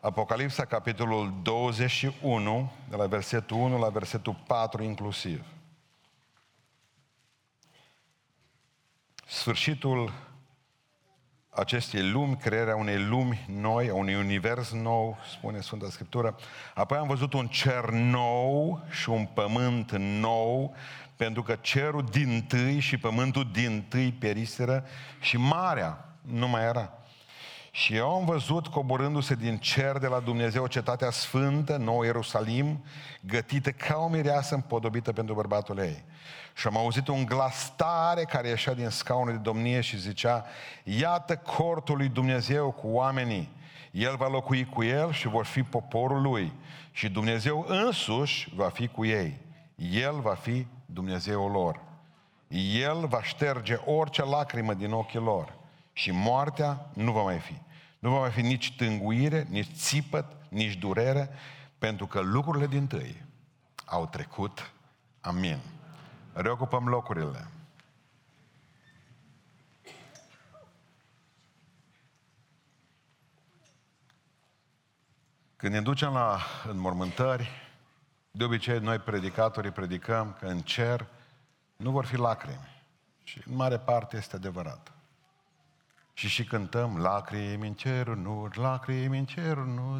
Apocalipsa, capitolul 21, de la versetul 1 la versetul 4 inclusiv. Sfârșitul acestei lumi, crearea unei lumi noi, a unui univers nou, spune Sfânta Scriptură. Apoi am văzut un cer nou și un pământ nou, pentru că cerul din tâi și pământul din tâi periseră și marea nu mai era. Și eu am văzut coborându-se din cer de la Dumnezeu cetatea sfântă, nou Ierusalim, gătită ca o mireasă împodobită pentru bărbatul ei. Și am auzit un glas tare care ieșea din scaunul de domnie și zicea, iată cortul lui Dumnezeu cu oamenii, el va locui cu el și vor fi poporul lui. Și Dumnezeu însuși va fi cu ei. El va fi Dumnezeul lor. El va șterge orice lacrimă din ochii lor. Și moartea nu va mai fi. Nu va mai fi nici tânguire, nici țipăt, nici durere, pentru că lucrurile din tâi au trecut. Amin. Reocupăm locurile. Când ne ducem la înmormântări, de obicei noi predicatorii predicăm că în cer nu vor fi lacrimi. Și în mare parte este adevărat. Și și cântăm lacrimi în cerul nu, lacrimi în cerul nu,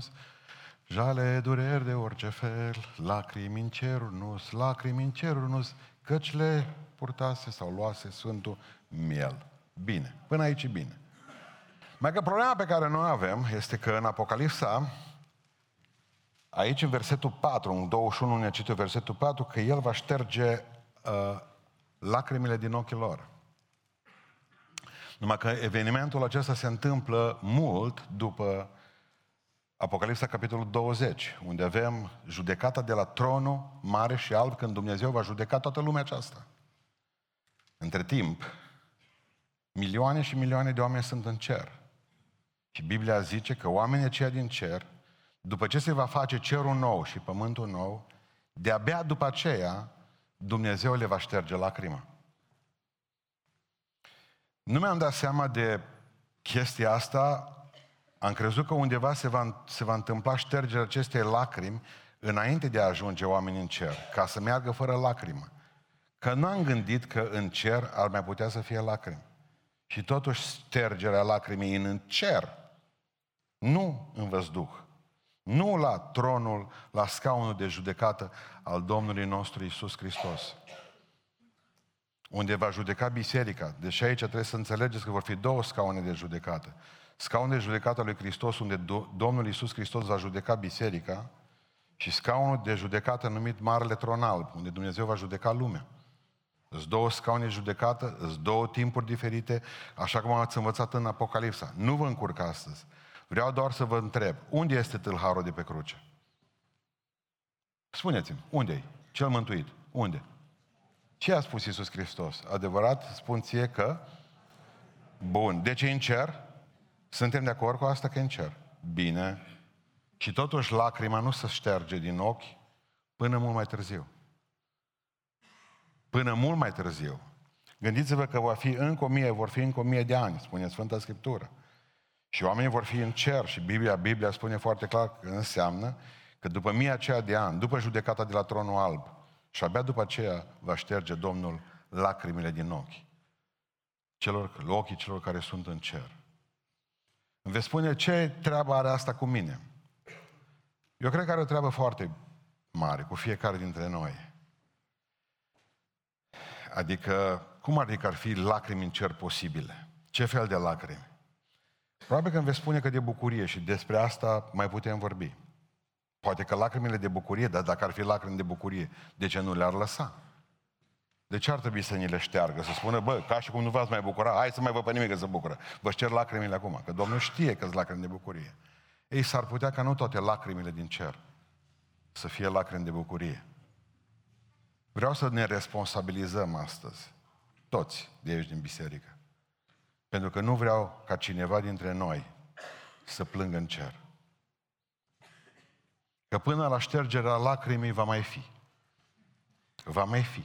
jale, dureri de orice fel, lacrimi în cerul nu, lacrimi în cerul nu, căci le purtase sau luase Sfântul Miel. Bine, până aici e bine. Mai că problema pe care noi avem este că în Apocalipsa, aici în versetul 4, în 21 ne cită versetul 4, că El va șterge uh, lacrimile din ochii lor. Numai că evenimentul acesta se întâmplă mult după Apocalipsa, capitolul 20, unde avem judecata de la tronul mare și alb, când Dumnezeu va judeca toată lumea aceasta. Între timp, milioane și milioane de oameni sunt în cer. Și Biblia zice că oamenii aceia din cer, după ce se va face cerul nou și pământul nou, de-abia după aceea, Dumnezeu le va șterge lacrima. Nu mi-am dat seama de chestia asta, am crezut că undeva se va, se va întâmpla ștergerea acestei lacrimi înainte de a ajunge oamenii în cer, ca să meargă fără lacrimă. Că nu am gândit că în cer ar mai putea să fie lacrimi. Și totuși ștergerea lacrimii în cer, nu în văzduh, nu la tronul, la scaunul de judecată al Domnului nostru Isus Hristos unde va judeca biserica. Deci aici trebuie să înțelegeți că vor fi două scaune de judecată. Scaunul de judecată lui Hristos, unde Domnul Iisus Hristos va judeca biserica, și scaunul de judecată numit Marele Tron Alb, unde Dumnezeu va judeca lumea. Sunt două scaune de judecată, sunt două timpuri diferite, așa cum ați învățat în Apocalipsa. Nu vă încurc astăzi. Vreau doar să vă întreb, unde este tâlharul de pe cruce? Spuneți-mi, unde e? Cel mântuit. Unde? Ce a spus Iisus Hristos? Adevărat spun ție că? Bun. De ce în cer? Suntem de acord cu asta că în cer. Bine. Și totuși lacrima nu se șterge din ochi până mult mai târziu. Până mult mai târziu. Gândiți-vă că va fi încă o mie, vor fi încă o mie de ani, spune Sfânta Scriptură. Și oamenii vor fi în cer și Biblia, Biblia spune foarte clar că înseamnă că după mie aceea de ani, după judecata de la tronul alb, și abia după aceea va șterge Domnul lacrimile din ochi. Celor, ochii celor care sunt în cer. Îmi veți spune ce treabă are asta cu mine? Eu cred că are o treabă foarte mare cu fiecare dintre noi. Adică, cum adică ar fi lacrimi în cer posibile? Ce fel de lacrimi? Probabil că îmi veți spune că de bucurie și despre asta mai putem vorbi. Poate că lacrimile de bucurie, dar dacă ar fi lacrimi de bucurie, de ce nu le-ar lăsa? De ce ar trebui să ni le șteargă? Să spună, bă, ca și cum nu v-ați mai bucura, hai să mai vă pe nimic că se bucură. Vă cer lacrimile acum, că Domnul știe că sunt lacrimi de bucurie. Ei, s-ar putea ca nu toate lacrimile din cer să fie lacrimi de bucurie. Vreau să ne responsabilizăm astăzi, toți de aici din biserică. Pentru că nu vreau ca cineva dintre noi să plângă în cer. Că până la ștergerea lacrimii va mai fi. Va mai fi.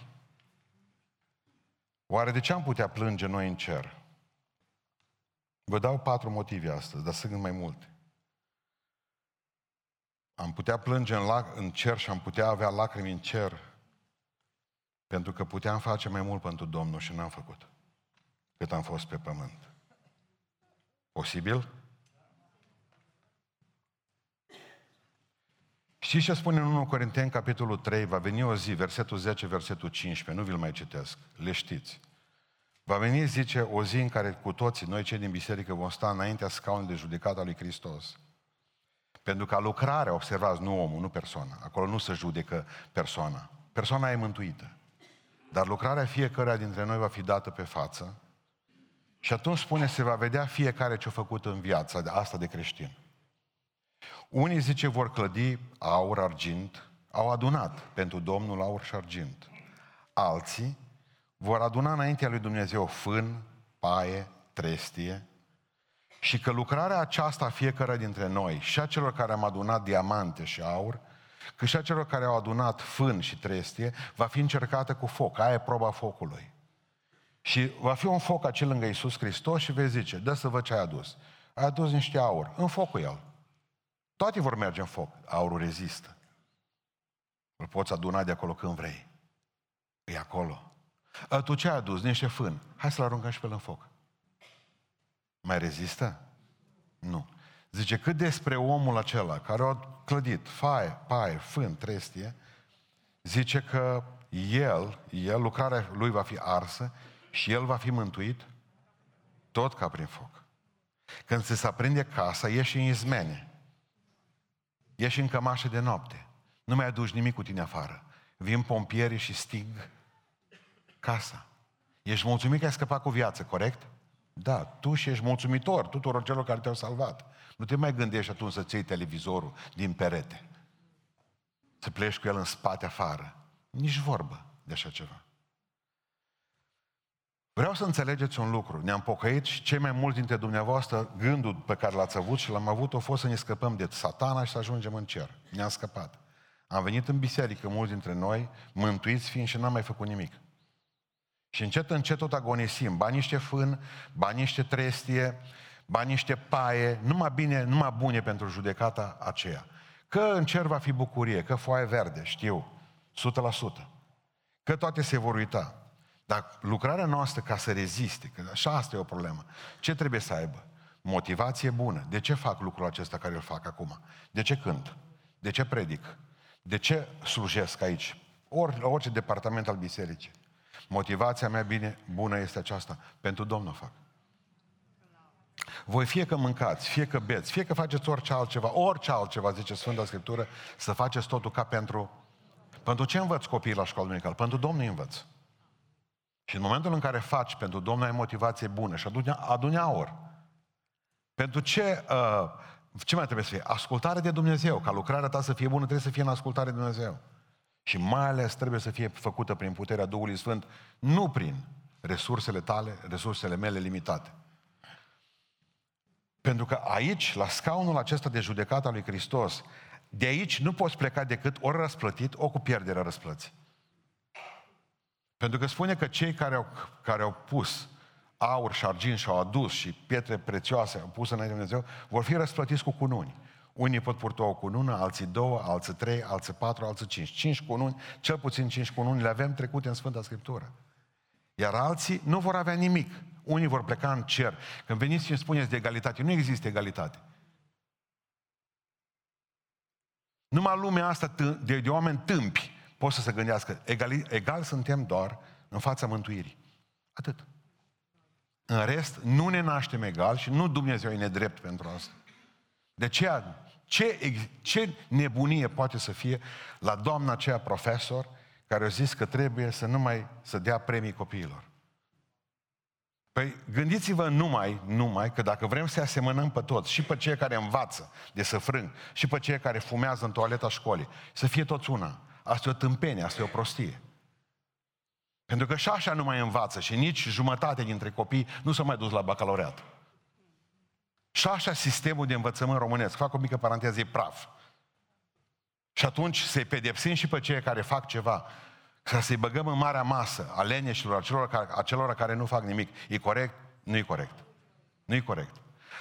Oare de ce am putea plânge noi în cer? Vă dau patru motive astăzi, dar sunt mai multe. Am putea plânge în, lac, în cer și am putea avea lacrimi în cer pentru că puteam face mai mult pentru Domnul și n-am făcut cât am fost pe pământ. Posibil? Știți ce spune în 1 Corinteni, capitolul 3? Va veni o zi, versetul 10, versetul 15, nu vi-l mai citesc, le știți. Va veni, zice, o zi în care cu toții, noi cei din biserică, vom sta înaintea scaunului de judecată a lui Hristos. Pentru că lucrarea, observați, nu omul, nu persoana. Acolo nu se judecă persoana. Persoana e mântuită. Dar lucrarea fiecare dintre noi va fi dată pe față și atunci spune, se va vedea fiecare ce a făcut în viața de asta de creștin. Unii zice vor clădi aur, argint, au adunat pentru Domnul aur și argint. Alții vor aduna înaintea lui Dumnezeu fân, paie, trestie și că lucrarea aceasta fiecare dintre noi, și a celor care am adunat diamante și aur, că și a celor care au adunat fân și trestie, va fi încercată cu foc. Aia e proba focului. Și va fi un foc acel lângă Iisus Hristos și vei zice, dă să văd ce ai adus. Ai adus niște aur, în focul el. Toate vor merge în foc. Aurul rezistă. Îl poți aduna de acolo când vrei. E acolo. A, tu ce ai adus? Niște fân. Hai să-l aruncăm și pe el în foc. Mai rezistă? Nu. Zice, cât despre omul acela care a clădit faie, paie, fân, trestie, zice că el, el, lucrarea lui va fi arsă și el va fi mântuit tot ca prin foc. Când se aprinde casa, ieși în izmene. Ieși în cămașă de noapte. Nu mai aduci nimic cu tine afară. Vin pompierii și stig casa. Ești mulțumit că ai scăpat cu viață, corect? Da, tu și ești mulțumitor tuturor celor care te-au salvat. Nu te mai gândești atunci să-ți iei televizorul din perete. Să pleci cu el în spate afară. Nici vorbă de așa ceva. Vreau să înțelegeți un lucru. Ne-am pocăit și cei mai mulți dintre dumneavoastră, gândul pe care l-ați avut și l-am avut, a fost să ne scăpăm de satana și să ajungem în cer. Ne-am scăpat. Am venit în biserică, mulți dintre noi, mântuiți fiind și n-am mai făcut nimic. Și încet, încet tot agonisim. Ba niște fân, ba niște trestie, ba niște paie, numai bine, numai bune pentru judecata aceea. Că în cer va fi bucurie, că foaie verde, știu, 100%. Că toate se vor uita. Dar lucrarea noastră ca să reziste, că așa asta e o problemă, ce trebuie să aibă? Motivație bună. De ce fac lucrul acesta care îl fac acum? De ce cânt? De ce predic? De ce slujesc aici? Ori, la orice departament al bisericii. Motivația mea bine, bună este aceasta. Pentru Domnul fac. Voi fie că mâncați, fie că beți, fie că faceți orice altceva, orice altceva, zice Sfânta Scriptură, să faceți totul ca pentru... Pentru ce învăț copiii la școală duminicală? Pentru Domnul învăț. Și în momentul în care faci pentru Domnul ai motivație bună și aduni, aduni aur. Pentru ce, uh, ce mai trebuie să fie? Ascultare de Dumnezeu. Ca lucrarea ta să fie bună, trebuie să fie în ascultare de Dumnezeu. Și mai ales trebuie să fie făcută prin puterea Duhului Sfânt, nu prin resursele tale, resursele mele limitate. Pentru că aici, la scaunul acesta de judecată al lui Hristos, de aici nu poți pleca decât ori răsplătit, ori cu pierderea răsplății. Pentru că spune că cei care au, care au pus aur și argint și au adus și pietre prețioase au pus înainte de Dumnezeu, vor fi răsplătiți cu cununi. Unii pot purta o cunună, alții două, alții trei, alții patru, alții cinci. Cinci cununi, cel puțin cinci cununi le avem trecute în Sfânta Scriptură. Iar alții nu vor avea nimic. Unii vor pleca în cer. Când veniți și îmi spuneți de egalitate, nu există egalitate. Numai lumea asta de, de oameni tâmpi pot să se gândească, egal, egal suntem doar în fața mântuirii. Atât. În rest, nu ne naștem egal și nu Dumnezeu e nedrept pentru asta. De ce, ce, ce nebunie poate să fie la doamna aceea profesor care a zis că trebuie să nu mai să dea premii copiilor? Păi gândiți-vă numai, numai că dacă vrem să asemănăm pe toți, și pe cei care învață de să frâng, și pe cei care fumează în toaleta școlii, să fie toți una. Asta e o tâmpenie, asta e o prostie. Pentru că și așa nu mai învață și nici jumătate dintre copii nu s-au mai dus la bacalaureat. Și așa sistemul de învățământ românesc, fac o mică paranteză, e praf. Și atunci să-i pedepsim și pe cei care fac ceva, să să-i băgăm în marea masă a leneșilor, a celor, care, a celor care nu fac nimic. E corect? Nu e corect. Nu e corect.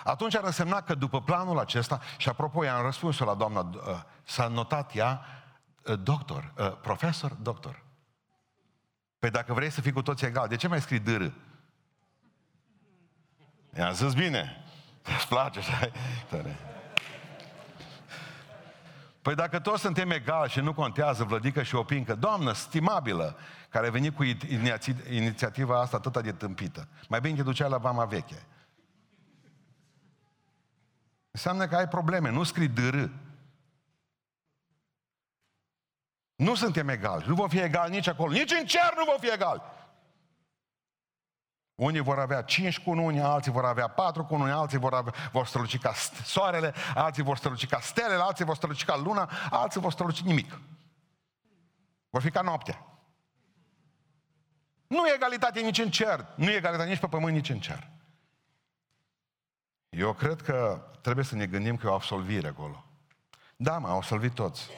Atunci ar însemna că după planul acesta, și apropo, i-am răspuns la doamna, uh, s-a notat ea, uh, doctor, uh, profesor, doctor. Păi dacă vrei să fii cu toți egal, de ce mai scrii dârâ? I-am zis bine. Îți place, așa? Tare. Păi dacă toți suntem egali și nu contează Vlădică și Opincă, doamnă stimabilă, care a venit cu inițiativa asta atâta de tâmpită, mai bine te ducea la vama veche. Înseamnă că ai probleme, nu scrii dârâ. Nu suntem egali, nu vom fi egali nici acolo, nici în cer nu vom fi egali. Unii vor avea cinci cununi, alții vor avea patru cununi, alții vor, avea, vor străluci ca soarele, alții vor străluci ca stelele, alții vor străluci ca luna, alții vor străluci nimic. Vor fi ca noaptea. Nu e egalitate nici în cer, nu e egalitate nici pe pământ, nici în cer. Eu cred că trebuie să ne gândim că e o absolvire acolo. Da, mă, au absolvit toți.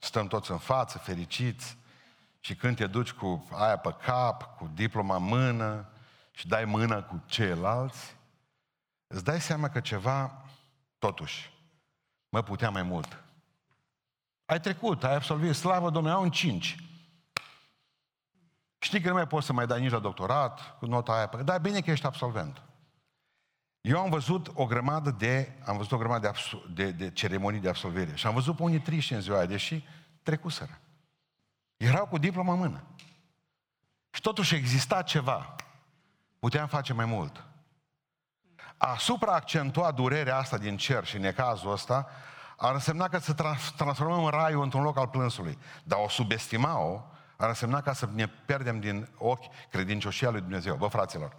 Stăm toți în față, fericiți. Și când te duci cu aia pe cap, cu diploma în mână, și dai mâna cu ceilalți, îți dai seama că ceva, totuși, mă putea mai mult. Ai trecut, ai absolvit, slavă Domnului, au un cinci. Știi că nu mai poți să mai dai nici la doctorat cu nota aia, dar bine că ești absolvent. Eu am văzut o grămadă de, am văzut o grămadă de, de, de ceremonii de absolvire și am văzut pe unii triși în ziua aia, deși trecuseră. Erau cu diplomă în mână. Și totuși exista ceva puteam face mai mult. A supraaccentua durerea asta din cer și necazul ăsta ar însemna că să transformăm raiul într-un loc al plânsului. Dar o subestima-o ar însemna ca să ne pierdem din ochi credincioșia lui Dumnezeu. Bă, fraților,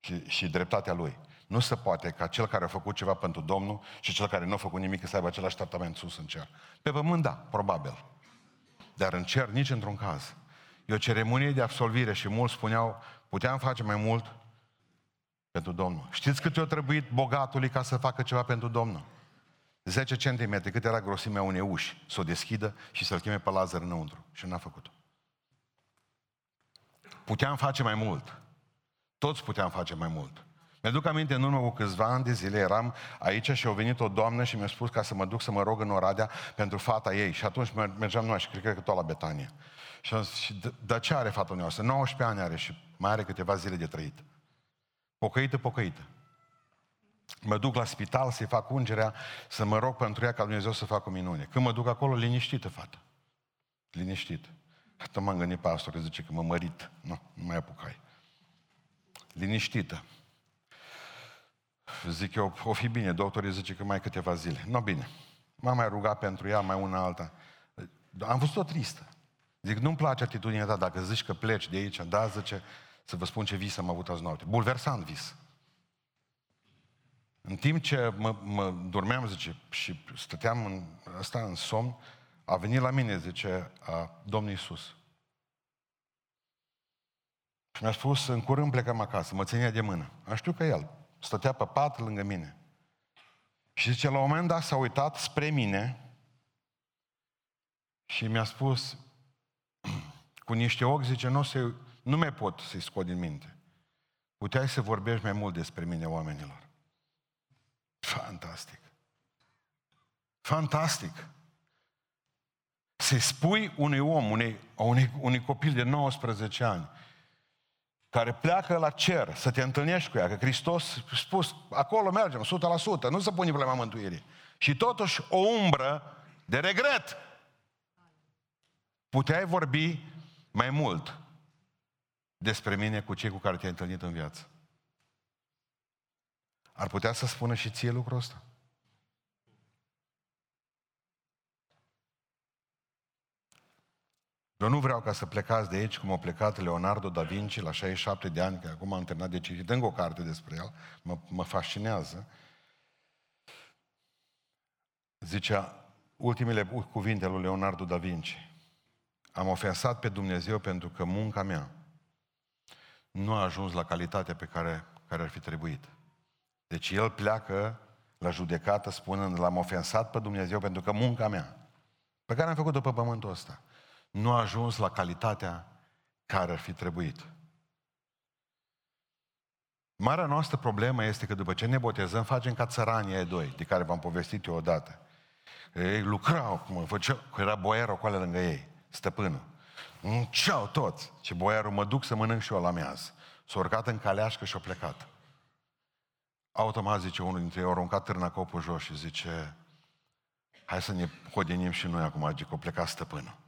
și, și dreptatea lui. Nu se poate ca cel care a făcut ceva pentru Domnul și cel care nu a făcut nimic să aibă același tratament sus în cer. Pe pământ, da, probabil. Dar în cer, nici într-un caz. E o ceremonie de absolvire și mulți spuneau, Puteam face mai mult pentru Domnul. Știți cât i-a trebuit bogatului ca să facă ceva pentru Domnul? 10 cm, cât era grosimea unei uși, să o deschidă și să-l cheme pe Lazar înăuntru. Și n-a făcut-o. Puteam face mai mult. Toți puteam face mai mult. Mi-aduc aminte, în urmă cu câțiva ani de zile, eram aici și a venit o doamnă și mi-a spus ca să mă duc să mă rog în Oradea pentru fata ei. Și atunci mergeam noi și cred că tot la Betania. Și am zis, și de, ce are fata noastră? 19 ani are și mai are câteva zile de trăit. Pocăită, pocăită. Mă duc la spital să-i fac ungerea, să mă rog pentru ea ca Dumnezeu să facă o minune. Când mă duc acolo, liniștită, fată. Liniștit. Atât m-am gândit pastor, zice că mă mărit. Nu, nu mai apucai. Liniștită. Zic eu, o fi bine, doctorii zice că mai câteva zile. Nu, bine. M-am mai rugat pentru ea, mai una alta. Am văzut-o tristă. Zic, nu-mi place atitudinea ta dacă zici că pleci de aici, da, zice, să vă spun ce vis am avut azi noapte. Bulversant vis. În timp ce mă, mă dormeam, zice, și stăteam în, ăsta în somn, a venit la mine, zice, a, Domnul Iisus. Și mi-a spus, în curând plecăm acasă, mă ținea de mână. Am știu că el stătea pe pat lângă mine. Și zice, la un moment dat s-a uitat spre mine și mi-a spus, cu niște ochi, zice, nu, se, nu mai pot să-i scot din minte. Puteai să vorbești mai mult despre mine oamenilor. Fantastic. Fantastic. Să spui unui om, unei, unei, unui copil de 19 ani, care pleacă la cer, să te întâlnești cu ea, că Hristos a spus, acolo mergem, 100%, nu se pune problema mântuirii. Și totuși o umbră de regret. Puteai vorbi mai mult despre mine cu cei cu care te-ai întâlnit în viață. Ar putea să spună și ție lucrul ăsta? Eu nu vreau ca să plecați de aici cum a plecat Leonardo da Vinci la 67 de ani, că acum am terminat de citit încă o carte despre el, mă, mă fascinează. Zicea ultimele cuvinte lui Leonardo da Vinci. Am ofensat pe Dumnezeu pentru că munca mea nu a ajuns la calitatea pe care, care ar fi trebuit. Deci el pleacă la judecată spunând, l-am ofensat pe Dumnezeu pentru că munca mea, pe care am făcut-o pe pământul ăsta, nu a ajuns la calitatea care ar fi trebuit. Marea noastră problemă este că după ce ne botezăm, facem ca țăranii ai doi, de care v-am povestit eu odată. Ei lucrau, mă făceau, că era boierul acolo lângă ei, stăpânul. Ceau toți. Și boierul mă duc să mănânc și eu la mează. S-a urcat în caleașcă și a plecat. Automat zice unul dintre ei, a aruncat târnacopul jos și zice, hai să ne hodenim și noi acum, adică a plecat stăpânul.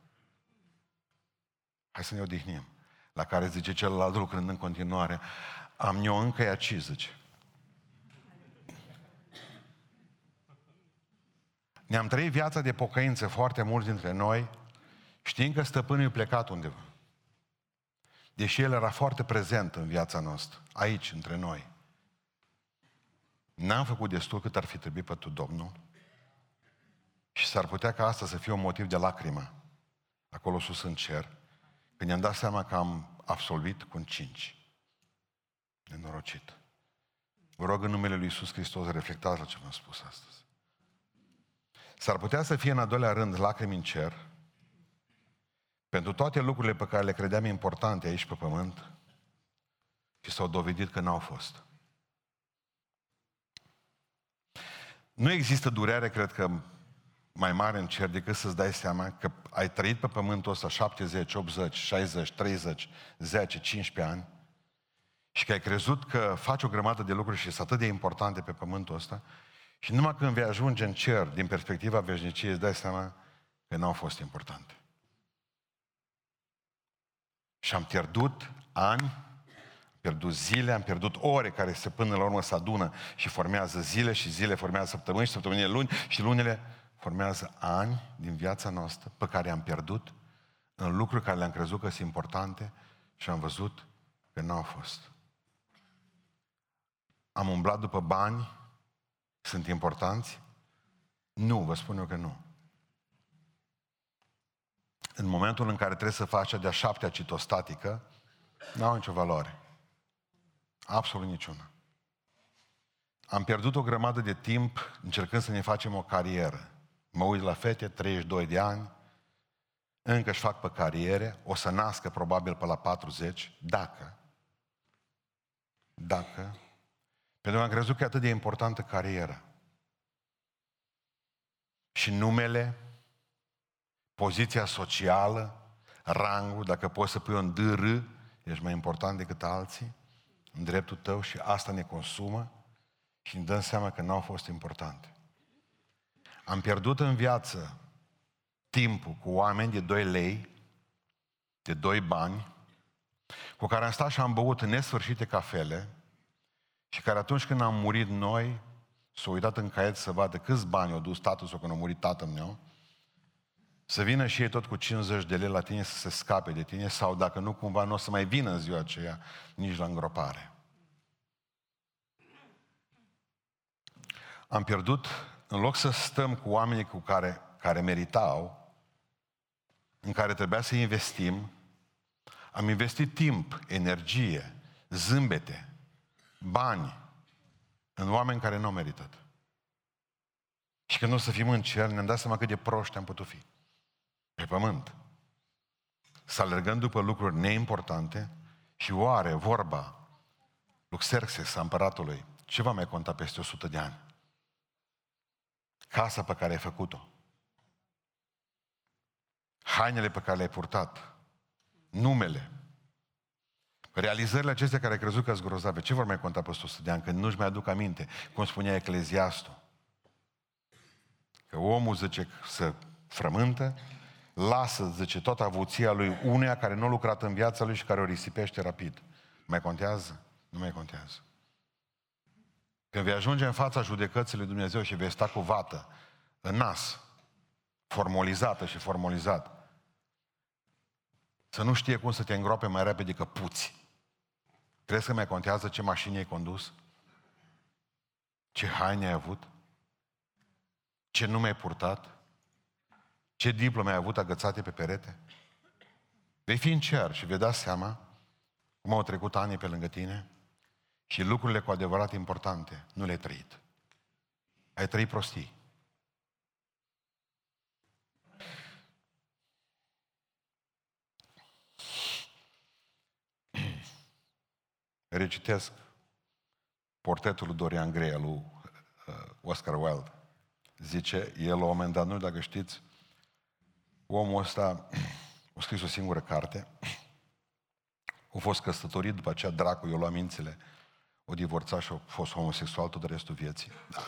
Hai să ne odihnim. La care zice celălalt lucrând în continuare, am eu încă aici, zice. Ne-am trăit viața de pocăință foarte mulți dintre noi, știind că stăpânul e plecat undeva. Deși el era foarte prezent în viața noastră, aici, între noi. N-am făcut destul cât ar fi trebuit pentru Domnul și s-ar putea ca asta să fie un motiv de lacrimă acolo sus în cer, când ne-am dat seama că am absolvit cu un cinci. Nenorocit. Vă rog în numele Lui Iisus Hristos, reflectați la ce v-am spus astăzi. S-ar putea să fie în al doilea rând lacrimi în cer, pentru toate lucrurile pe care le credeam importante aici pe pământ și s-au dovedit că n-au fost. Nu există durere, cred că, mai mare în cer decât să-ți dai seama că ai trăit pe pământul ăsta 70, 80, 60, 30, 10, 15 ani și că ai crezut că faci o grămadă de lucruri și sunt atât de importante pe pământul ăsta și numai când vei ajunge în cer, din perspectiva veșniciei, îți dai seama că nu au fost importante. Și am pierdut ani, am pierdut zile, am pierdut ore care se până la urmă se adună și formează zile și zile formează săptămâni și săptămânile luni și lunile formează ani din viața noastră pe care am pierdut în lucruri care le-am crezut că sunt importante și am văzut că nu au fost. Am umblat după bani, sunt importanți? Nu, vă spun eu că nu. În momentul în care trebuie să faci cea de-a șaptea citostatică, nu au nicio valoare. Absolut niciuna. Am pierdut o grămadă de timp încercând să ne facem o carieră. Mă uit la fete, 32 de ani, încă își fac pe cariere, o să nască probabil pe la 40, dacă, dacă, pentru că am crezut că e atât de importantă cariera. Și numele, poziția socială, rangul, dacă poți să pui un DR, ești mai important decât alții, în dreptul tău și asta ne consumă și ne dăm seama că n-au fost importante. Am pierdut în viață timpul cu oameni de 2 lei, de 2 bani, cu care am stat și am băut în nesfârșite cafele și care atunci când am murit noi, s-au uitat în caiet să vadă câți bani au dus tatăl sau când a murit tatăl meu, să vină și ei tot cu 50 de lei la tine să se scape de tine sau dacă nu cumva nu o să mai vină în ziua aceea nici la îngropare. Am pierdut în loc să stăm cu oamenii cu care, care meritau, în care trebuia să investim, am investit timp, energie, zâmbete, bani în oameni care nu au meritat. Și când o să fim în cer, ne-am dat seama cât de proști am putut fi. Pe pământ. Să alergăm după lucruri neimportante și oare vorba Luxerxes, împăratului, ce va mai conta peste 100 de ani? Casa pe care ai făcut-o, hainele pe care le-ai purtat, numele, realizările acestea care ai crezut că sunt grozave, ce vor mai conta pe 100 de ani când nu-și mai aduc aminte, cum spunea Ecleziastul? Că omul zice să frământă, lasă, zice, toată avuția lui uneia care nu a lucrat în viața lui și care o risipește rapid. Mai contează? Nu mai contează. Când vei ajunge în fața judecății lui Dumnezeu și vei sta cu vată în nas, formalizată și formalizat, să nu știe cum să te îngroape mai repede că puți. Crezi că mai contează ce mașini ai condus? Ce haine ai avut? Ce nume ai purtat? Ce diplome ai avut agățate pe perete? Vei fi în cer și vei da seama cum au trecut anii pe lângă tine și lucrurile cu adevărat importante nu le-ai trăit. Ai trăit prostii. Recitesc portretul lui Dorian Gray, al lui uh, Oscar Wilde. Zice, el la un moment dat, nu dacă știți, omul ăsta a scris o singură carte, a fost căsătorit, după aceea dracu i-a luat mințile, o divorțat și a fost homosexual tot restul vieții. Da.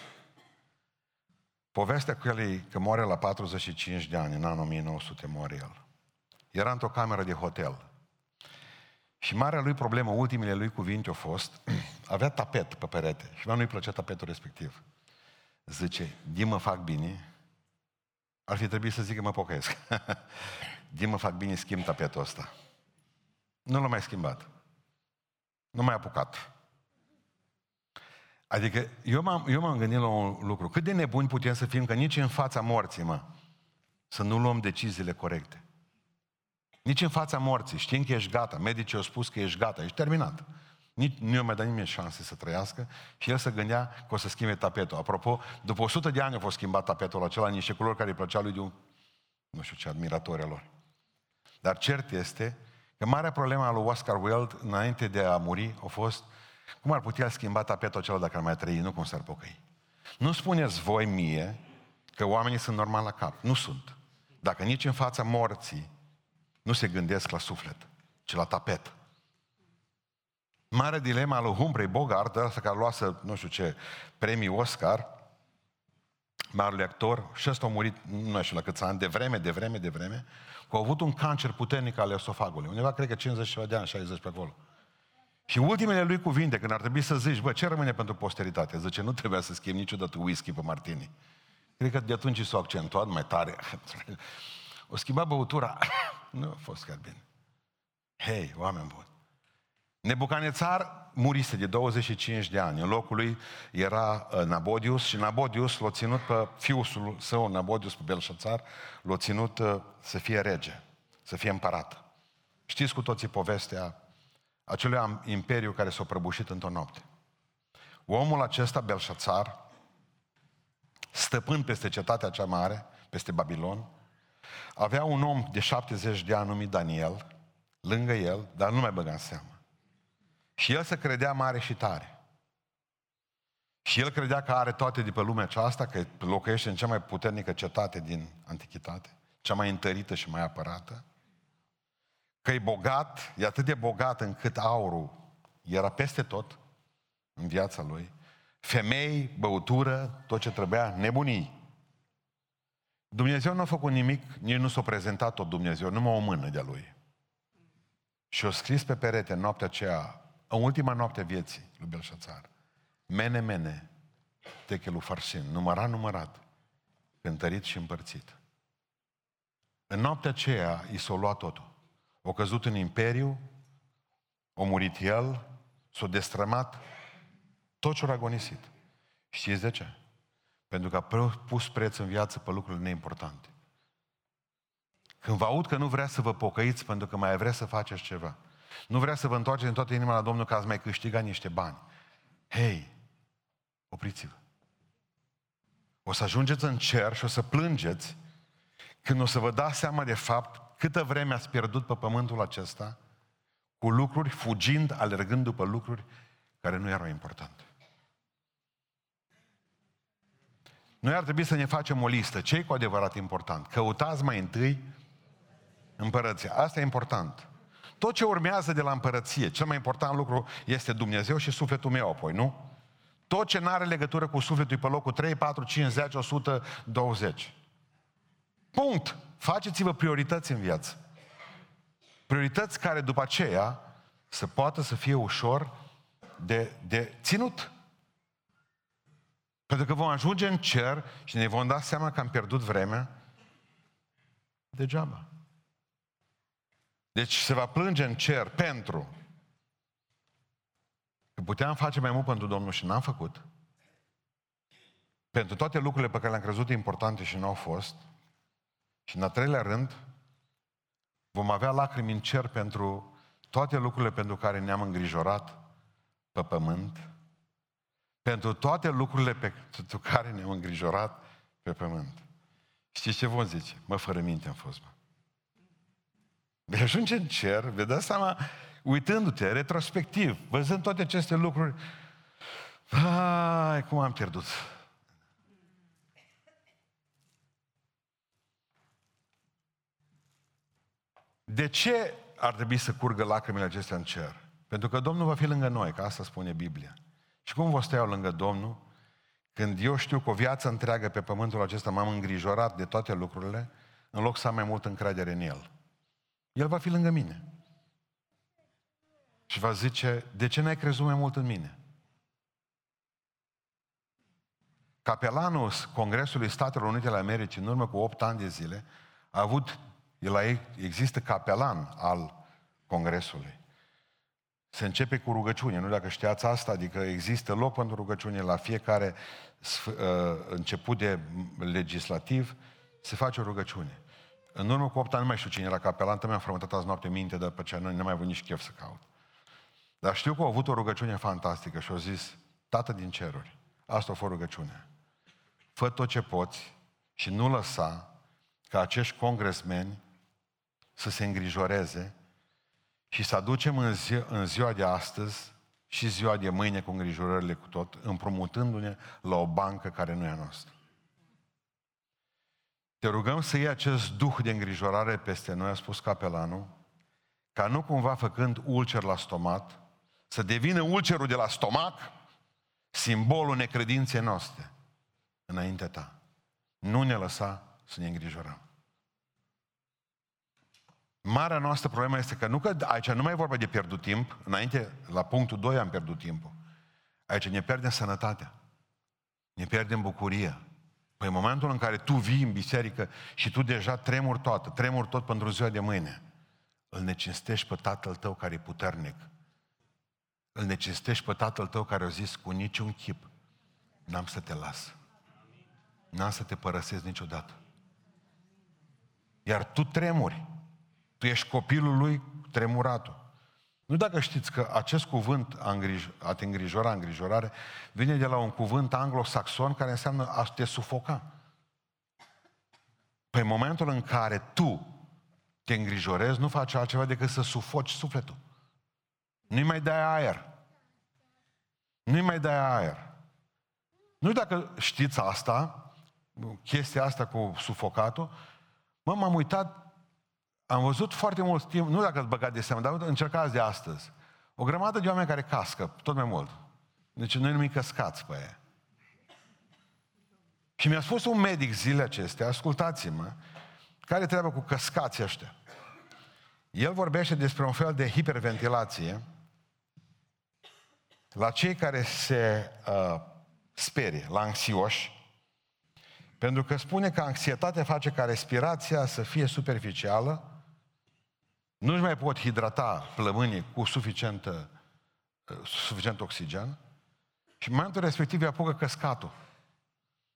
Povestea cu el e că moare la 45 de ani, în anul 1900 moare el. Era într-o cameră de hotel. Și marea lui problemă, ultimele lui cuvinte au fost, avea tapet pe perete și nu-i plăcea tapetul respectiv. Zice, din mă fac bine, ar fi trebuit să zic că mă pocăiesc. din mă fac bine, schimb tapetul ăsta. Nu l-a mai schimbat. Nu mai apucat. Adică eu m-am, eu m-am gândit la un lucru. Cât de nebuni putem să fim că nici în fața morții, mă, să nu luăm deciziile corecte. Nici în fața morții. Știm că ești gata. Medicii au spus că ești gata. Ești terminat. Nici, nu i-a mai dat nimeni șanse să trăiască și el se gândea că o să schimbe tapetul. Apropo, după 100 de ani a fost schimbat tapetul acela în niște culori care îi plăcea lui de un, nu știu ce, admiratori lor. Dar cert este că marea problemă a lui Oscar Wilde, înainte de a muri, a fost cum ar putea schimba tapetul acela dacă ar mai trăi, nu cum s-ar pocăi. Nu spuneți voi mie că oamenii sunt normal la cap. Nu sunt. Dacă nici în fața morții nu se gândesc la suflet, ci la tapet. Mare dilema lui Humphrey Bogart, ăsta care luase, nu știu ce, premii Oscar, marele actor, și ăsta a murit, nu știu la câți ani, de vreme, de vreme, de vreme, că a avut un cancer puternic al esofagului. Undeva, cred că 50 de ani, 60 pe acolo. Și ultimele lui cuvinte, când ar trebui să zici, bă, ce rămâne pentru posteritate? Zice, nu trebuia să schimbi niciodată whisky pe martini. Cred că de atunci s-a accentuat mai tare. O schimba băutura. nu a fost chiar bine. Hei, oameni buni. Nebucanețar murise de 25 de ani. În locul lui era uh, Nabodius și Nabodius l-a ținut pe fiul său, Nabodius pe Belșațar, l-a ținut uh, să fie rege, să fie împărat. Știți cu toții povestea acelui imperiu care s-a prăbușit într-o noapte. Omul acesta, Belșațar, stăpân peste cetatea cea mare, peste Babilon, avea un om de 70 de ani numit Daniel, lângă el, dar nu mai băga în seamă. Și el se credea mare și tare. Și el credea că are toate de pe lumea aceasta, că locuiește în cea mai puternică cetate din antichitate, cea mai întărită și mai apărată, că e bogat, e atât de bogat încât aurul era peste tot în viața lui, femei, băutură, tot ce trebuia, nebunii. Dumnezeu nu a făcut nimic, nici nu s-a prezentat tot Dumnezeu, numai o mână de-a lui. Și a scris pe perete în noaptea aceea, în ultima noapte a vieții lui Belșațar, mene, mene, techelul farsin, numărat, numărat, cântărit și împărțit. În noaptea aceea i s-a luat totul. O căzut în imperiu, a murit el, s-a destrămat tot ce a agonisit. Știți de ce? Pentru că a pus preț în viață pe lucrurile neimportante. Când vă aud că nu vrea să vă pocăiți pentru că mai vrea să faceți ceva, nu vrea să vă întoarceți în toată inima la Domnul ca să mai câștiga niște bani. Hei, opriți-vă. O să ajungeți în cer și o să plângeți când o să vă dați seama de fapt câtă vreme ați pierdut pe pământul acesta cu lucruri, fugind, alergând după lucruri care nu erau importante. Noi ar trebui să ne facem o listă. Ce e cu adevărat important? Căutați mai întâi împărăția. Asta e important. Tot ce urmează de la împărăție, cel mai important lucru este Dumnezeu și sufletul meu apoi, nu? Tot ce nu are legătură cu sufletul e pe locul 3, 4, 5, 10, 120. Punct. Faceți-vă priorități în viață. Priorități care după aceea să poată să fie ușor de, de ținut. Pentru că vom ajunge în cer și ne vom da seama că am pierdut vremea degeaba. Deci se va plânge în cer pentru că puteam face mai mult pentru Domnul și n-am făcut. Pentru toate lucrurile pe care le-am crezut importante și nu au fost. Și în al treilea rând, vom avea lacrimi în cer pentru toate lucrurile pentru care ne-am îngrijorat pe pământ, pentru toate lucrurile pentru care ne-am îngrijorat pe pământ. Știți ce vom zice? Mă, fără minte am fost, mă. Vei ajunge în cer, vei da seama, uitându-te, retrospectiv, văzând toate aceste lucruri, Hai, cum am pierdut. De ce ar trebui să curgă lacrimile acestea în cer? Pentru că Domnul va fi lângă noi, că asta spune Biblia. Și cum vă stau lângă Domnul? Când eu știu că o viață întreagă pe pământul acesta m-am îngrijorat de toate lucrurile, în loc să am mai mult încredere în El. El va fi lângă mine. Și va zice, de ce n-ai crezut mai mult în mine? Capelanul Congresului Statelor Unite ale Americii, în urmă cu 8 ani de zile, a avut, el există capelan al Congresului. Se începe cu rugăciune, nu dacă știați asta, adică există loc pentru rugăciune la fiecare uh, început de legislativ, se face o rugăciune. În urmă cu 8 ani nu mai știu cine era capelan, mi-am frământat azi noapte minte, dar pe ce nu, nu mai avut nici chef să caut. Dar știu că au avut o rugăciune fantastică și au zis, Tată din ceruri, asta a fost rugăciunea. Fă tot ce poți și nu lăsa ca acești congresmeni să se îngrijoreze și să aducem în, zi, în ziua de astăzi și ziua de mâine cu îngrijorările cu tot, împrumutându-ne la o bancă care nu e a noastră. Te rugăm să iei acest duh de îngrijorare peste noi, a spus capelanul, ca nu cumva făcând ulcer la stomat, să devină ulcerul de la stomac simbolul necredinței noastre înaintea ta. Nu ne lăsa să ne îngrijorăm. Marea noastră problemă este că nu că aici nu mai e vorba de pierdut timp, înainte, la punctul 2 am pierdut timpul. Aici ne pierdem sănătatea. Ne pierdem bucuria. Păi în momentul în care tu vii în biserică și tu deja tremuri toată, tremuri tot pentru ziua de mâine, îl necinstești pe tatăl tău care e puternic. Îl necinstești pe tatăl tău care a zis cu niciun chip, n-am să te las. N-am să te părăsesc niciodată. Iar tu tremuri. Tu ești copilul lui tremuratul. Nu dacă știți că acest cuvânt a, îngrij- a te îngrijora, îngrijorare, vine de la un cuvânt anglosaxon care înseamnă a te sufoca. Pe momentul în care tu te îngrijorezi, nu faci altceva decât să sufoci sufletul. Nu-i mai dai aer. Nu-i mai dai aer. Nu știu dacă știți asta, chestia asta cu sufocatul, mă, m-am uitat am văzut foarte mult timp, nu dacă ați băgat de seamă, dar încercați de astăzi. O grămadă de oameni care cască, tot mai mult. Deci noi numim căscați pe aia. Și mi-a spus un medic zile acestea, ascultați-mă, care treabă cu căscații ăștia. El vorbește despre un fel de hiperventilație la cei care se uh, sperie, la anxioși, pentru că spune că anxietatea face ca respirația să fie superficială, nu-și mai pot hidrata plămânii cu suficient, uh, suficient oxigen și în momentul respectiv îi apucă căscatul.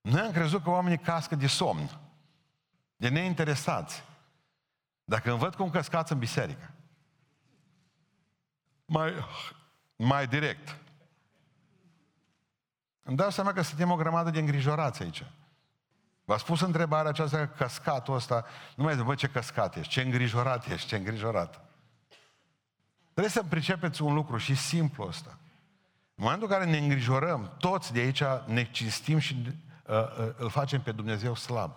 Noi am crezut că oamenii cască de somn, de neinteresați. Dacă îmi văd cum căscați în biserică, mai, mai direct, îmi dau seama că suntem o grămadă de îngrijorați aici. V-a spus întrebarea aceasta, căscatul ăsta, nu mai zic, ce căscat ești, ce îngrijorat ești, ce îngrijorat. Trebuie să pricepeți un lucru și simplu ăsta. În momentul în care ne îngrijorăm, toți de aici ne cinstim și uh, uh, îl facem pe Dumnezeu slab.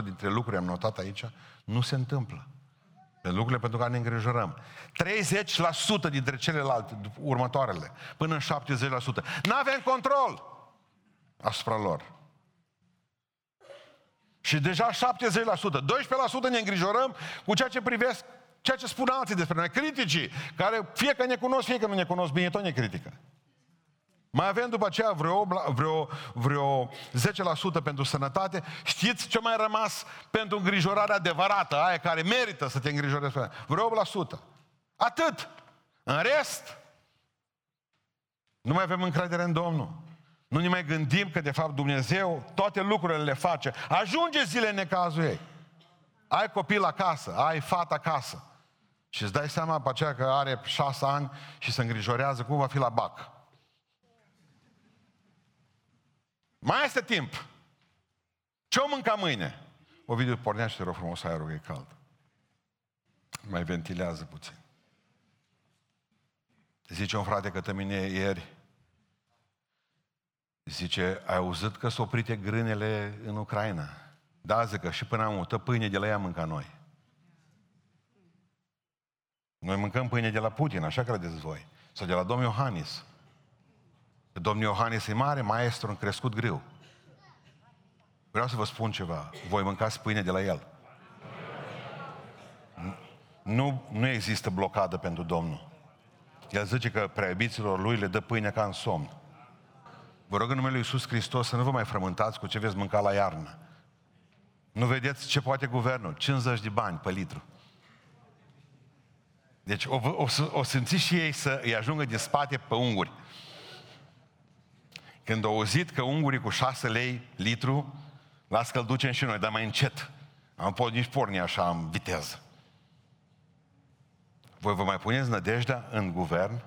40% dintre lucruri, am notat aici, nu se întâmplă. Pe lucrurile pentru care ne îngrijorăm. 30% dintre celelalte, următoarele, până în 70%. Nu avem control asupra lor. Și deja 70%, 12% ne îngrijorăm cu ceea ce privesc, ceea ce spun alții despre noi, criticii, care fie că ne cunosc, fie că nu ne cunosc bine, tot ne critică. Mai avem după aceea vreo, vreo, vreo 10% pentru sănătate. Știți ce mai rămas pentru îngrijorare adevărată, aia care merită să te îngrijorezi? Vreo 8%. Atât. În rest, nu mai avem încredere în Domnul. Nu ne mai gândim că de fapt Dumnezeu toate lucrurile le face. Ajunge zile în necazul ei. Ai copil acasă, ai fată acasă. Și îți dai seama pe aceea că are șase ani și se îngrijorează cum va fi la bac. Mai este timp. Ce o mânca mâine? O video pornește, rog frumos, aerul e cald. Mai ventilează puțin. Zice un frate către mine ieri, zice, ai auzit că s-au oprite grânele în Ucraina? Da, zic că și până am mută pâine de la ea mânca noi. Noi mâncăm pâine de la Putin, așa credeți voi. Sau de la domnul Iohannis. Domnul Iohannis e mare maestru în crescut greu. Vreau să vă spun ceva. Voi mâncați pâine de la el. Nu, nu există blocadă pentru Domnul. El zice că preiubiților lui le dă pâine ca în somn. Vă rog în numele Lui Iisus Hristos să nu vă mai frământați cu ce veți mânca la iarnă. Nu vedeți ce poate guvernul? 50 de bani pe litru. Deci o, o, o simți și ei să îi ajungă din spate pe unguri. Când au auzit că ungurii cu 6 lei litru, las că ducem și noi, dar mai încet. Am pot nici porni așa în viteză. Voi vă mai puneți nădejdea în guvern,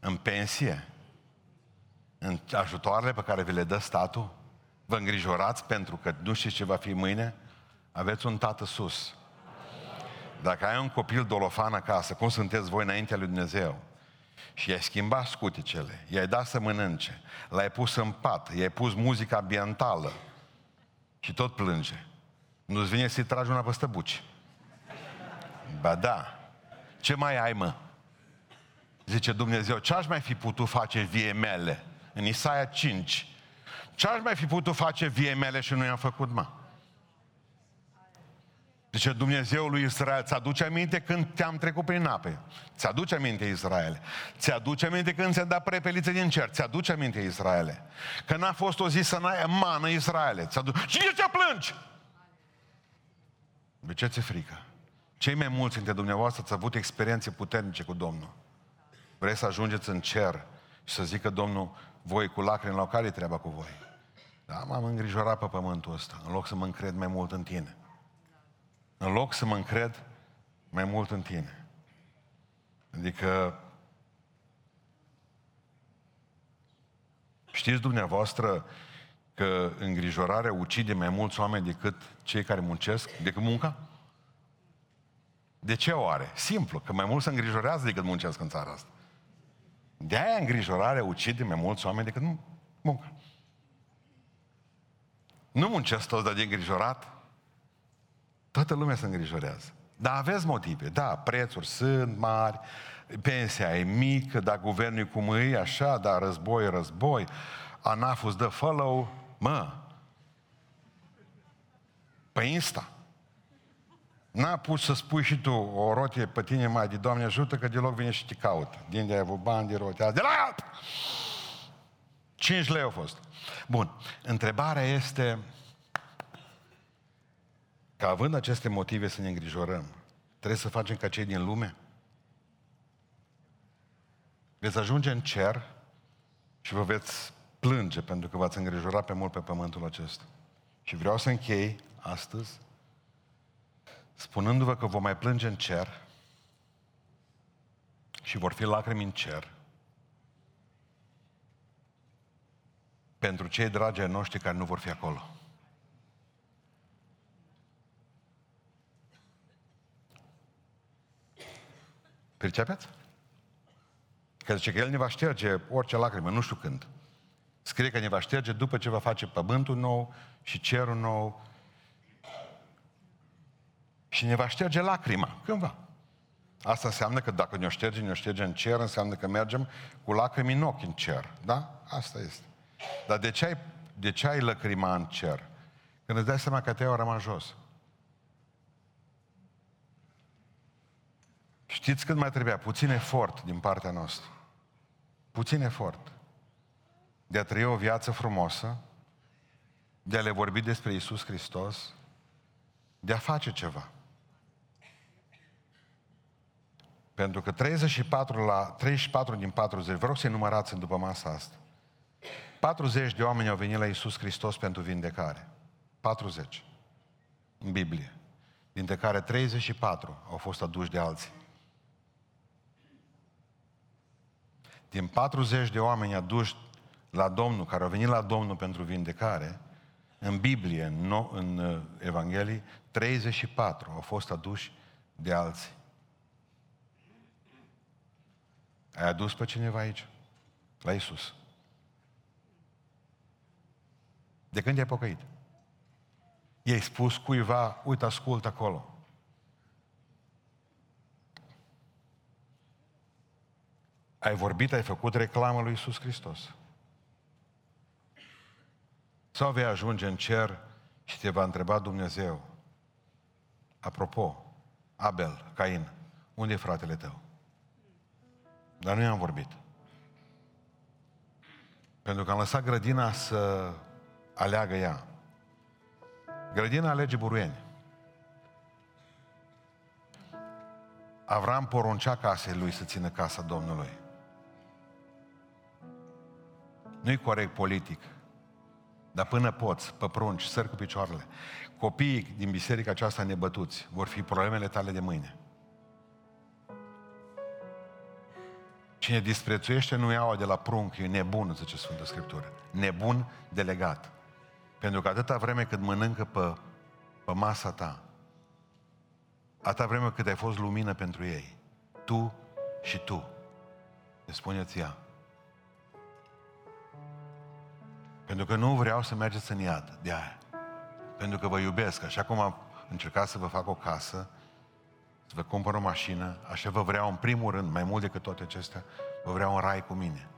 în pensie, în ajutoarele pe care vi le dă statul? Vă îngrijorați pentru că nu știți ce va fi mâine? Aveți un tată sus. Dacă ai un copil dolofan acasă, cum sunteți voi înaintea lui Dumnezeu? Și i-ai schimbat scuticele, i-ai dat să mănânce, l-ai pus în pat, i-ai pus muzica ambientală și tot plânge. Nu-ți vine să-i tragi una peste buci. Ba da. Ce mai ai, mă? Zice Dumnezeu, ce aș mai fi putut face vie mele? În Isaia 5. Ce aș mai fi putut face vie mele și nu i-am făcut, mă? Zice Dumnezeul lui Israel, ți-aduce aminte când te-am trecut prin ape? Ți-aduce aminte Israel? Ți-aduce aminte când ți-am dat prepelițe din cer? Ți-aduce aminte Israel? Că n-a fost o zi să n-ai mană Israel. Ți-aduce... Și de ce plângi? De ce ți-e frică? Cei mai mulți dintre dumneavoastră ați avut experiențe puternice cu Domnul. Vreți să ajungeți în cer și să zică Domnul, voi cu lacrimi la care e treaba cu voi? Da, m-am îngrijorat pe pământul ăsta, în loc să mă încred mai mult în tine. În loc să mă încred mai mult în tine. Adică știți dumneavoastră că îngrijorarea ucide mai mulți oameni decât cei care muncesc, decât munca? De ce o are? Simplu, că mai mult se îngrijorează decât muncesc în țara asta. De aia îngrijorarea ucide mai mulți oameni decât munca. Nu muncesc toți, dar de îngrijorat. Toată lumea se îngrijorează. Dar aveți motive. Da, prețuri sunt mari, pensia e mică, dar guvernul e cum e, așa, dar război război. Anafus dă follow, mă, pe Insta. N-a pus să spui și tu o rotie pe tine mai de Doamne ajută că deloc vine și te caută. Din de ai avut bani de rotie. De la alt! 5 lei au fost. Bun. Întrebarea este că având aceste motive să ne îngrijorăm, trebuie să facem ca cei din lume? Veți ajunge în cer și vă veți plânge pentru că v-ați îngrijorat pe mult pe pământul acesta. Și vreau să închei astăzi spunându-vă că vom mai plânge în cer și vor fi lacrimi în cer pentru cei dragi ai noștri care nu vor fi acolo. Percepeți? Că zice că El ne va șterge orice lacrimă, nu știu când. Scrie că ne va șterge după ce va face pământul nou și cerul nou și ne va șterge lacrima. Cândva. Asta înseamnă că dacă ne-o șterge, ne-o șterge în cer, înseamnă că mergem cu lacrimi în ochi în cer. Da? Asta este. Dar de ce ai, de ce ai lacrima în cer? Când îți dai seama că te-ai rămas jos. Știți cât mai trebuia? Puțin efort din partea noastră. Puțin efort. De a trăi o viață frumoasă, de a le vorbi despre Isus Hristos, de a face ceva. Pentru că 34, la, 34 din 40, vă rog să-i numărați în după masa asta. 40 de oameni au venit la Isus Hristos pentru vindecare. 40. În Biblie. Dintre care 34 au fost aduși de alții. Din 40 de oameni aduși la Domnul, care au venit la Domnul pentru vindecare, în Biblie, în, no, în uh, Evanghelii, 34 au fost aduși de alții. Ai adus pe cineva aici? La Isus. De când ai pocăit? I-ai spus cuiva, uite, ascult acolo. Ai vorbit, ai făcut reclamă lui Isus Hristos. Sau vei ajunge în cer și te va întreba Dumnezeu, apropo, Abel, Cain, unde e fratele tău? Dar nu i-am vorbit. Pentru că am lăsat grădina să aleagă ea. Grădina alege buruieni. Avram poruncea casei lui să țină casa Domnului. Nu-i corect politic. Dar până poți, pe prunci, sări cu picioarele. Copiii din biserica aceasta nebătuți vor fi problemele tale de mâine. Cine disprețuiește nu iau de la prunc, e nebun, zice Sfântă Scriptură. Nebun delegat. Pentru că atâta vreme cât mănâncă pe, pe masa ta, atâta vreme cât ai fost lumină pentru ei, tu și tu, te spuneți ea. Pentru că nu vreau să mergeți în iad, de aia. Pentru că vă iubesc, așa cum am încercat să vă fac o casă, să vă cumpăr o mașină, așa vă vreau în primul rând, mai mult decât toate acestea, vă vreau în rai cu mine.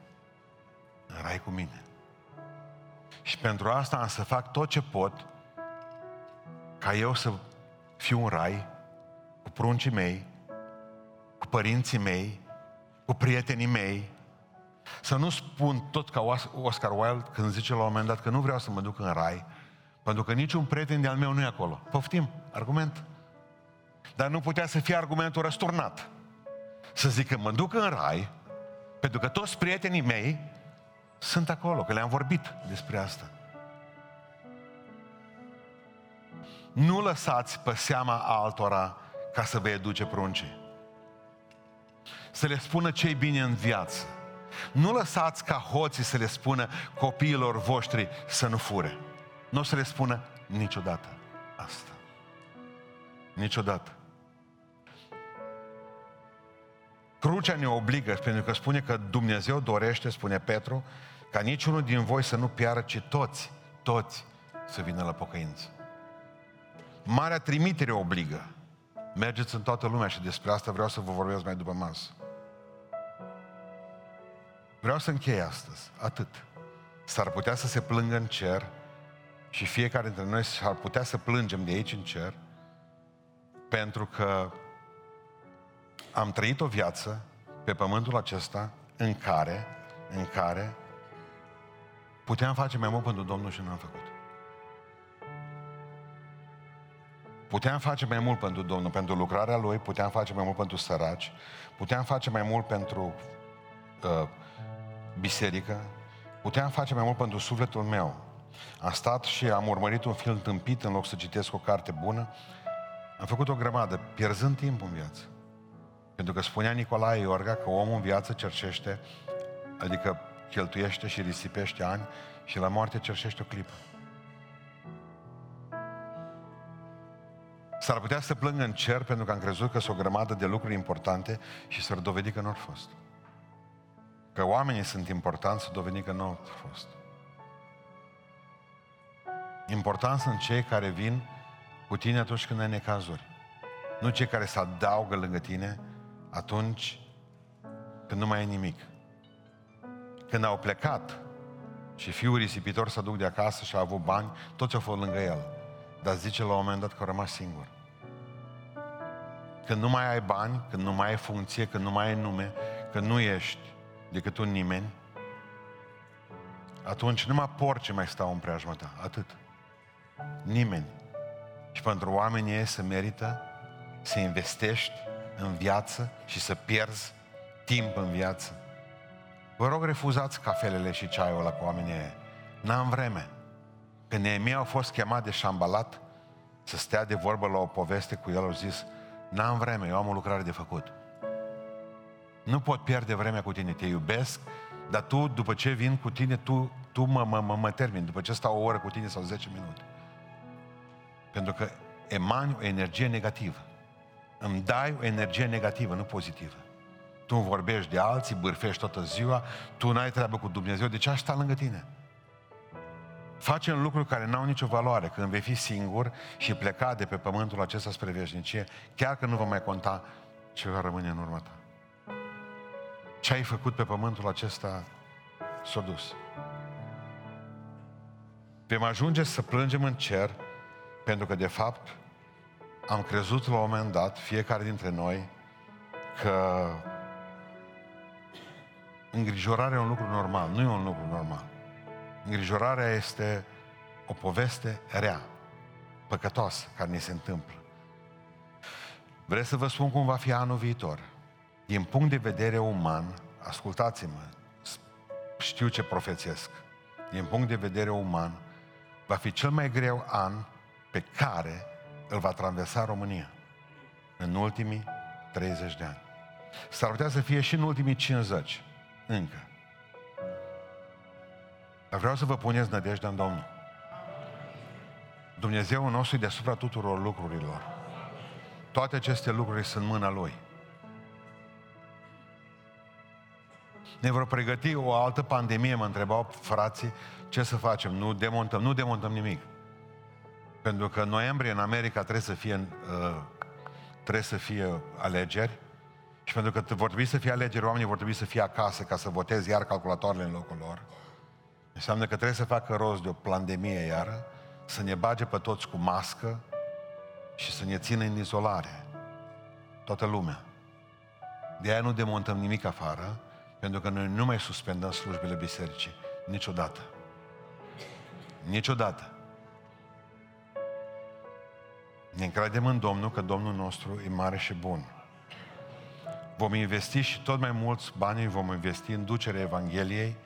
În rai cu mine. Și pentru asta am să fac tot ce pot ca eu să fiu un rai cu pruncii mei, cu părinții mei, cu prietenii mei, să nu spun tot ca Oscar Wilde când zice la un moment dat că nu vreau să mă duc în rai, pentru că niciun prieten de-al meu nu e acolo. Poftim, argument. Dar nu putea să fie argumentul răsturnat. Să zic că mă duc în rai, pentru că toți prietenii mei sunt acolo, că le-am vorbit despre asta. Nu lăsați pe seama altora ca să vă educe pruncii. Să le spună ce bine în viață. Nu lăsați ca hoții să le spună copiilor voștri să nu fure. Nu o să le spună niciodată asta. Niciodată. Crucea ne obligă, pentru că spune că Dumnezeu dorește, spune Petru, ca niciunul din voi să nu piară, ci toți, toți să vină la pocăință. Marea trimitere obligă. Mergeți în toată lumea și despre asta vreau să vă vorbesc mai după masă. Vreau să închei astăzi. Atât. S-ar putea să se plângă în cer și fiecare dintre noi s-ar putea să plângem de aici în cer pentru că am trăit o viață pe pământul acesta în care, în care puteam face mai mult pentru Domnul și nu am făcut. Puteam face mai mult pentru Domnul, pentru lucrarea Lui, puteam face mai mult pentru săraci, puteam face mai mult pentru uh, biserică, puteam face mai mult pentru sufletul meu. Am stat și am urmărit un film tâmpit în loc să citesc o carte bună. Am făcut o grămadă, pierzând timp în viață. Pentru că spunea Nicolae Iorga că omul în viață cerșește, adică cheltuiește și risipește ani și la moarte cerșește o clipă. S-ar putea să plângă în cer pentru că am crezut că sunt o grămadă de lucruri importante și s-ar dovedi că nu au fost. Că oamenii sunt importanți, să dovedi că nu au fost. Important sunt cei care vin cu tine atunci când ai necazuri. Nu cei care se adaugă lângă tine atunci când nu mai ai nimic. Când au plecat și fiul risipitor să duc de acasă și a avut bani, toți au fost lângă el. Dar zice la un moment dat că a rămas singur. Când nu mai ai bani, când nu mai ai funcție, când nu mai ai nume, când nu ești decât un nimeni, atunci numai porci mai stau în preajma ta. Atât. Nimeni. Și pentru oamenii ei se merită să investești în viață și să pierzi timp în viață. Vă rog, refuzați cafelele și ceaiul la cu oamenii ei. N-am vreme. Când Neemia a fost chemat de șambalat să stea de vorbă la o poveste cu el, au zis, n-am vreme, eu am o lucrare de făcut. Nu pot pierde vremea cu tine, te iubesc, dar tu, după ce vin cu tine, tu, tu mă, mă, mă, mă termin, după ce stau o oră cu tine sau 10 minute. Pentru că emani o energie negativă. Îmi dai o energie negativă, nu pozitivă. Tu vorbești de alții, bârfești toată ziua, tu n-ai treabă cu Dumnezeu, de ce aș sta lângă tine? Facem lucruri care n-au nicio valoare când vei fi singur și pleca de pe pământul acesta spre veșnicie, chiar că nu va mai conta ce va rămâne în urmă ta. Ce ai făcut pe pământul acesta s-a dus. Vom ajunge să plângem în cer pentru că, de fapt, am crezut la un moment dat, fiecare dintre noi, că îngrijorarea e un lucru normal. Nu e un lucru normal. Îngrijorarea este o poveste rea, păcătoasă, care ni se întâmplă. Vreți să vă spun cum va fi anul viitor? Din punct de vedere uman, ascultați-mă, știu ce profețesc. Din punct de vedere uman, va fi cel mai greu an pe care îl va traversa România în ultimii 30 de ani. S-ar putea să fie și în ultimii 50, încă. Dar vreau să vă puneți nădejdea în Domnul. Dumnezeu nostru e deasupra tuturor lucrurilor. Toate aceste lucruri sunt mâna Lui. Ne vor pregăti o altă pandemie, mă întrebau frații, ce să facem? Nu demontăm, nu demontăm nimic. Pentru că în noiembrie în America trebuie să fie, uh, trebuie să fie alegeri și pentru că vor trebui să fie alegeri, oamenii vor trebui să fie acasă ca să voteze iar calculatoarele în locul lor. Înseamnă că trebuie să facă rost de o pandemie iară, să ne bage pe toți cu mască și să ne țină în izolare. Toată lumea. De aia nu demontăm nimic afară, pentru că noi nu mai suspendăm slujbele bisericii. Niciodată. Niciodată. Ne încredem în Domnul că Domnul nostru e mare și bun. Vom investi și tot mai mulți bani vom investi în ducerea Evangheliei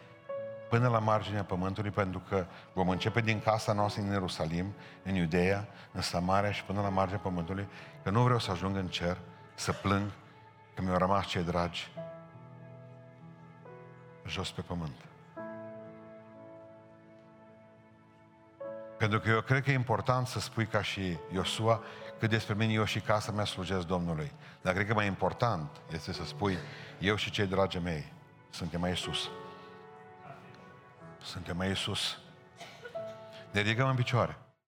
până la marginea pământului, pentru că vom începe din casa noastră în Ierusalim, în Iudeea, în Samaria și până la marginea pământului, că nu vreau să ajung în cer, să plâng că mi-au rămas cei dragi jos pe pământ. Pentru că eu cred că e important să spui ca și Iosua că despre mine eu și casa mea slujesc Domnului. Dar cred că mai important este să spui eu și cei dragi mei suntem mai sus. Suntem mai sus. Ne ridicăm în picioare.